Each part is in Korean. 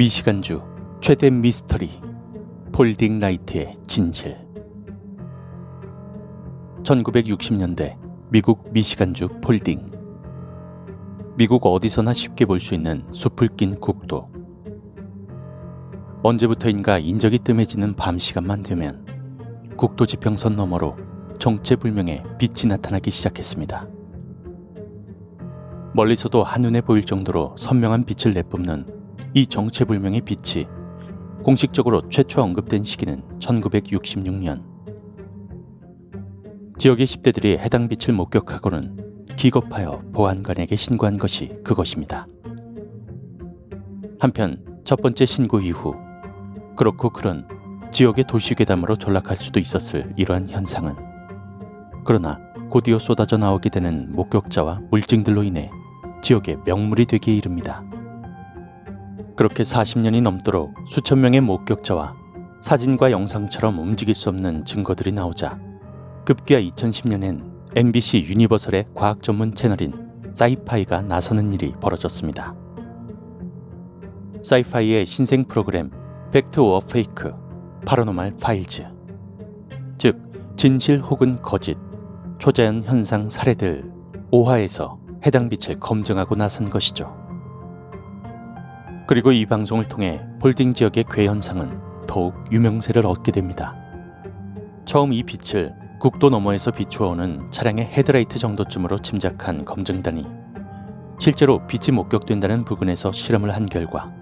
미시간주 최대 미스터리 Paulding Light의 진실. 1960년대 미국 미시간주 폴딩. 미국 어디서나 쉽게 볼 수 있는 숲을 낀 국도. 언제부터인가 인적이 뜸해지는 밤 시간만 되면 국도 지평선 너머로 정체불명의 빛이 나타나기 시작했습니다. 멀리서도 한눈에 보일 정도로 선명한 빛을 내뿜는 이 정체불명의 빛이 공식적으로 최초 언급된 시기는 1966년. 지역의 10대들이 해당 빛을 목격하고는 기겁하여 보안관에게 신고한 것이 그것입니다. 한편 첫 번째 신고 이후 그렇고 그런 지역의 도시괴담으로 전락할 수도 있었을 이러한 현상은 그러나 곧이어 쏟아져 나오게 되는 목격자와 물증들로 인해 지역의 명물이 되기에 이릅니다. 그렇게 40년이 넘도록 수천 명의 목격자와 사진과 영상처럼 움직일 수 없는 증거들이 나오자 급기야 2010년엔 NBC 유니버설의 과학 전문 채널인 사이파이가 나서는 일이 벌어졌습니다. 사이파이의 신생 프로그램 Fact or Faked Paranormal Files 즉 진실 혹은 거짓 초자연 현상 사례들 5화에서 해당 빛을 검증하고 나선 것이죠. 그리고 이 방송을 통해 폴딩 지역의 괴 현상은 더욱 유명세를 얻게 됩니다. 처음 이 빛을 국도 너머에서 비추어오는 차량의 헤드라이트 정도쯤으로 짐작한 검증단이 실제로 빛이 목격된다는 부근에서 실험을 한 결과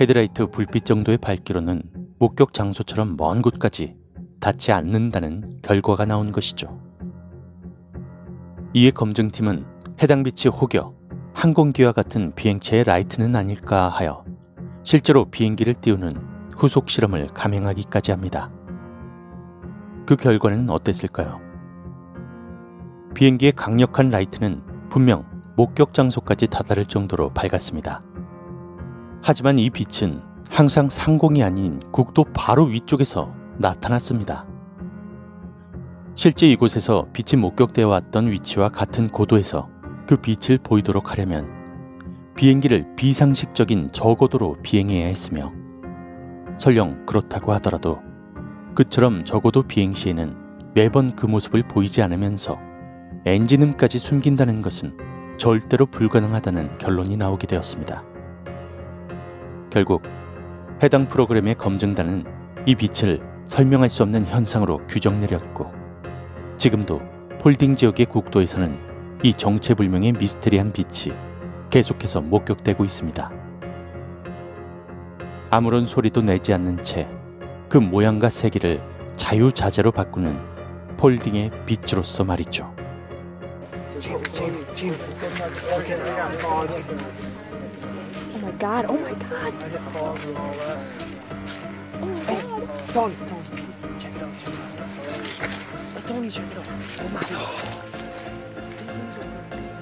헤드라이트 불빛 정도의 밝기로는 목격 장소처럼 먼 곳까지 닿지 않는다는 결과가 나온 것이죠. 이에 검증팀은 해당 빛이 혹여 항공기와 같은 비행체의 라이트는 아닐까 하여 실제로 비행기를 띄우는 후속 실험을 감행하기까지 합니다. 그 결과는 어땠을까요? 비행기의 강력한 라이트는 분명 목격 장소까지 다다를 정도로 밝았습니다. 하지만 이 빛은 항상 상공이 아닌 국도 바로 위쪽에서 나타났습니다. 실제 이곳에서 빛이 목격되어 왔던 위치와 같은 고도에서 그 빛을 보이도록 하려면 비행기를 비상식적인 저고도로 비행해야 했으며 설령 그렇다고 하더라도 그처럼 적어도 비행 시에는 매번 그 모습을 보이지 않으면서 엔진음까지 숨긴다는 것은 절대로 불가능하다는 결론이 나오게 되었습니다. 결국 해당 프로그램의 검증단은 이 빛을 설명할 수 없는 현상으로 규정 내렸고 지금도 폴딩 지역의 국도에서는 이 정체불명의 미스테리한 빛이 계속해서 목격되고 있습니다. 아무런 소리도 내지 않는 채 그 모양과 세기를 자유자재로 바꾸는 폴딩의 빛으로서 말이죠.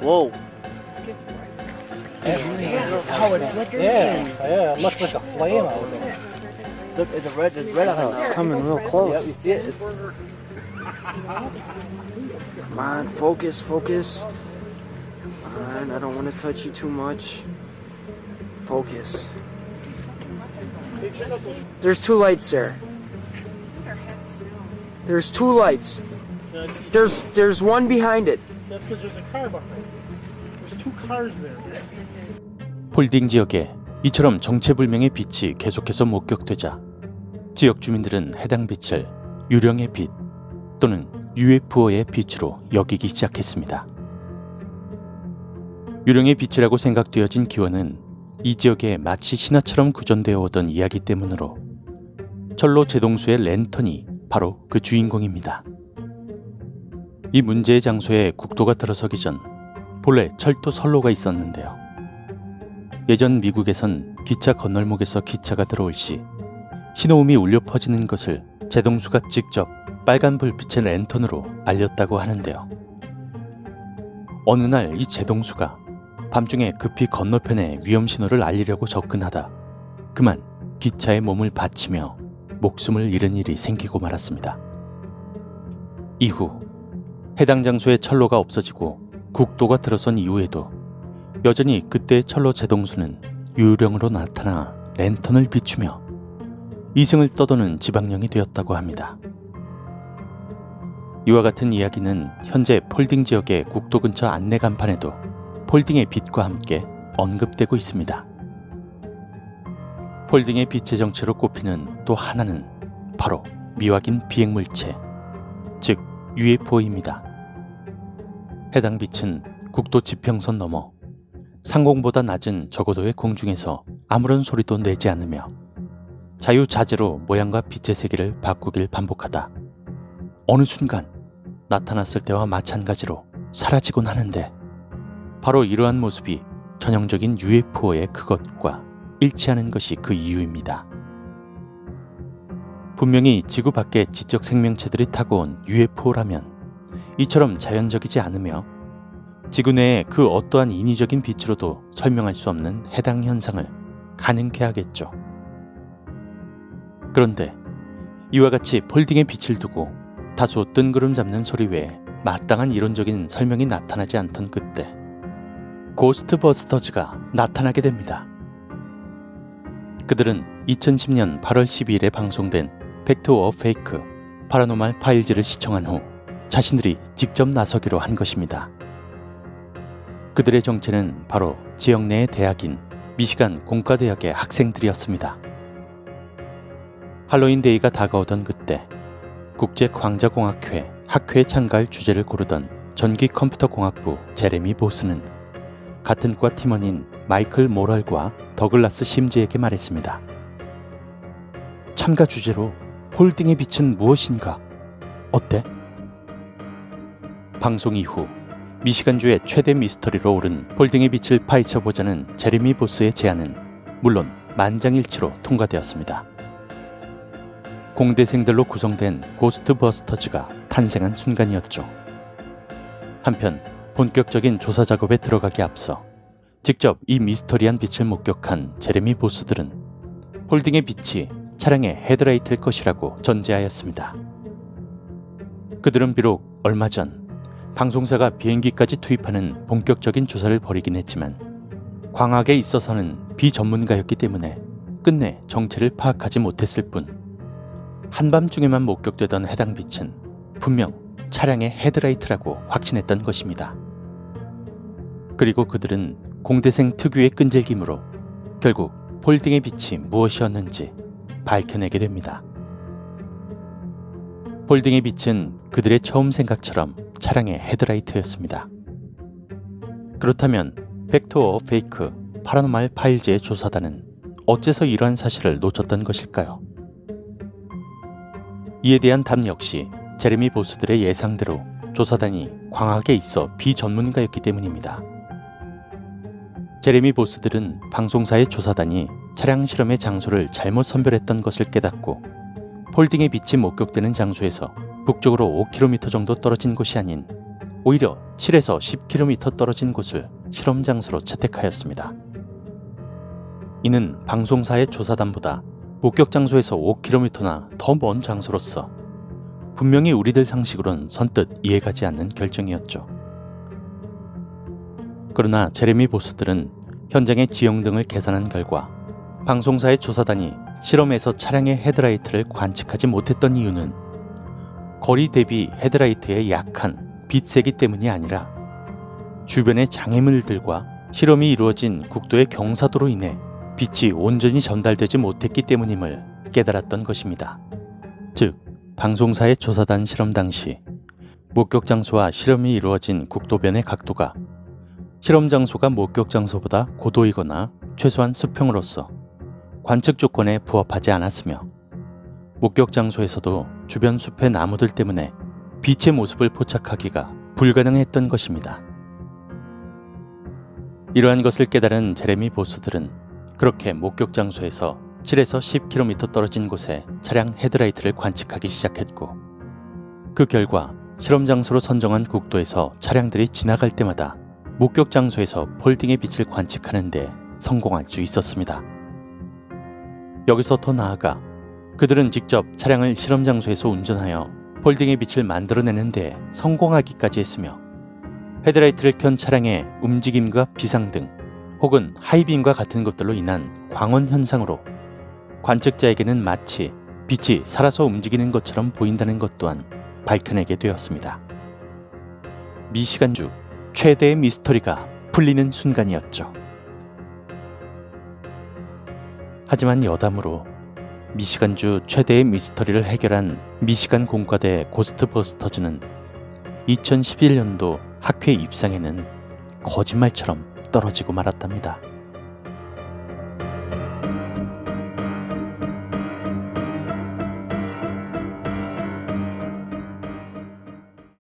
Whoa. How it flickers. Yeah, yeah, it looks like a flame out there. Look, it's a red, it's red Oh, it's coming real Yeah, close. you see it? Come on, focus, focus. Come on, I don't want to touch you too much. Focus. There's two lights there. There's two lights. There's there's one behind it. That's because there's a car behind it. 폴딩 지역에 이처럼 정체불명의 빛이 계속해서 목격되자 지역 주민들은 해당 빛을 유령의 빛 또는 UFO의 빛으로 여기기 시작했습니다. 유령의 빛이라고 생각되어진 기원은 이 지역에 마치 신화처럼 구전되어 오던 이야기 때문으로 철로 제동수의 랜턴이 바로 그 주인공입니다. 이 문제의 장소에 국도가 들어서기 전 본래 철도 선로가 있었는데요. 예전 미국에선 기차 건널목에서 기차가 들어올 시 신호음이 울려 퍼지는 것을 제동수가 직접 빨간 불빛의 랜턴으로 알렸다고 하는데요. 어느 날 이 제동수가 밤중에 급히 건너편에 위험 신호를 알리려고 접근하다 그만 기차에 몸을 받치며 목숨을 잃은 일이 생기고 말았습니다. 이후 해당 장소에 철로가 없어지고 국도가 들어선 이후에도 여전히 그때 철로 제동수는 유령으로 나타나 랜턴을 비추며 이승을 떠도는 지방령이 되었다고 합니다. 이와 같은 이야기는 현재 폴딩 지역의 국도 근처 안내 간판에도 폴딩의 빛과 함께 언급되고 있습니다. 폴딩의 빛의 정체로 꼽히는 또 하나는 바로 미확인 비행물체, 즉 UFO입니다. 해당 빛은 국도 지평선 너머 상공보다 낮은 저고도의 공중에서 아무런 소리도 내지 않으며 자유자재로 모양과 빛의 세계를 바꾸길 반복하다. 어느 순간 나타났을 때와 마찬가지로 사라지곤 하는데 바로 이러한 모습이 전형적인 UFO의 그것과 일치하는 것이 그 이유입니다. 분명히 지구 밖의 지적 생명체들이 타고 온 UFO라면 이처럼 자연적이지 않으며 지구 내의 그 어떠한 인위적인 빛으로도 설명할 수 없는 해당 현상을 가능케 하겠죠. 그런데 이와 같이 폴딩의 빛을 두고 다소 뜬구름 잡는 소리 외에 마땅한 이론적인 설명이 나타나지 않던 그때 Ghostbusters가 나타나게 됩니다. 그들은 2010년 8월 12일에 방송된 Fact or Faked Paranormal Files를 시청한 후 자신들이 직접 나서기로 한 것입니다. 그들의 정체는 바로 지역 내의 대학인 미시간 공과대학의 학생들이었습니다. 할로윈 데이가 다가오던 그때 국제광자공학회 학회에 참가할 주제를 고르던 전기 컴퓨터 공학부 제레미 보스는 같은 과 팀원인 마이클 모럴과 더글라스 심즈에게 말했습니다. 참가 주제로 홀딩의 빛은 무엇인가? 어때? 방송 이후 미시간주의 최대 미스터리로 오른 홀딩의 빛을 파헤쳐보자는 제레미 보스의 제안은 물론 만장일치로 통과되었습니다. 공대생들로 구성된 고스트버스터즈가 탄생한 순간이었죠. 한편 본격적인 조사 작업에 들어가기 앞서 직접 이 미스터리한 빛을 목격한 제레미 보스들은 홀딩의 빛이 차량의 헤드라이트일 것이라고 전제하였습니다. 그들은 비록 얼마 전 방송사가 비행기까지 투입하는 본격적인 조사를 벌이긴 했지만 광학에 있어서는 비전문가였기 때문에 끝내 정체를 파악하지 못했을 뿐 한밤중에만 목격되던 해당 빛은 분명 차량의 헤드라이트라고 확신했던 것입니다. 그리고 그들은 공대생 특유의 끈질김으로 결국 폴딩의 빛이 무엇이었는지 밝혀내게 됩니다. 폴딩의 빛은 그들의 처음 생각처럼 차량의 헤드라이트였습니다. 그렇다면 Fact or Faked Paranormal Files의 조사단은 어째서 이러한 사실을 놓쳤던 것일까요? 이에 대한 답 역시 제레미 보스들의 예상대로 조사단이 광학에 있어 비전문가였기 때문입니다. 제레미 보스들은 방송사의 조사단이 차량 실험의 장소를 잘못 선별했던 것을 깨닫고 폴딩의 빛이 목격되는 장소에서 북쪽으로 5km 정도 떨어진 곳이 아닌 오히려 7에서 10km 떨어진 곳을 실험 장소로 채택하였습니다. 이는 방송사의 조사단보다 목격 장소에서 5km나 더 먼 장소로서 분명히 우리들 상식으론 선뜻 이해가지 않는 결정이었죠. 그러나 제레미 보스들은 현장의 지형 등을 계산한 결과 방송사의 조사단이 실험에서 차량의 헤드라이트를 관측하지 못했던 이유는 거리 대비 헤드라이트의 약한 빛세기 때문이 아니라 주변의 장애물들과 실험이 이루어진 국도의 경사도로 인해 빛이 온전히 전달되지 못했기 때문임을 깨달았던 것입니다. 즉, 방송사의 조사단 실험 당시 목격 장소와 실험이 이루어진 국도변의 각도가 실험 장소가 목격 장소보다 고도이거나 최소한 수평으로서 관측 조건에 부합하지 않았으며 목격 장소에서도 주변 숲의 나무들 때문에 빛의 모습을 포착하기가 불가능했던 것입니다. 이러한 것을 깨달은 제레미 보스들은 그렇게 목격 장소에서 7에서 10km 떨어진 곳에 차량 헤드라이트를 관측하기 시작했고 그 결과 실험 장소로 선정한 국도에서 차량들이 지나갈 때마다 목격 장소에서 폴딩의 빛을 관측하는 데 성공할 수 있었습니다. 여기서 더 나아가 그들은 직접 차량을 실험 장소에서 운전하여 폴딩의 빛을 만들어내는데 성공하기까지 했으며 헤드라이트를 켠 차량의 움직임과 비상 등 혹은 하이빔과 같은 것들로 인한 광원 현상으로 관측자에게는 마치 빛이 살아서 움직이는 것처럼 보인다는 것 또한 밝혀내게 되었습니다. 미시간주 최대의 미스터리가 풀리는 순간이었죠. 하지만 여담으로 미시간주 최대의 미스터리를 해결한 미시간 공과대 고스트버스터즈는 2011년도 학회 입상에는 거짓말처럼 떨어지고 말았답니다.